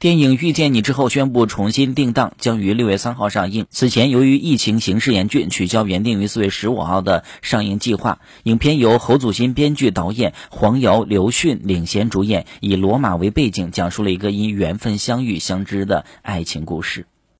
电影遇见你之后宣布重新定档将于六月三号上映。此前由于疫情形势严峻取消原定于四月十五号的上映计划。影片由侯祖新编剧导演黄瑶刘迅领衔主演以罗马为背景讲述了一个因缘分相遇相知的爱情故事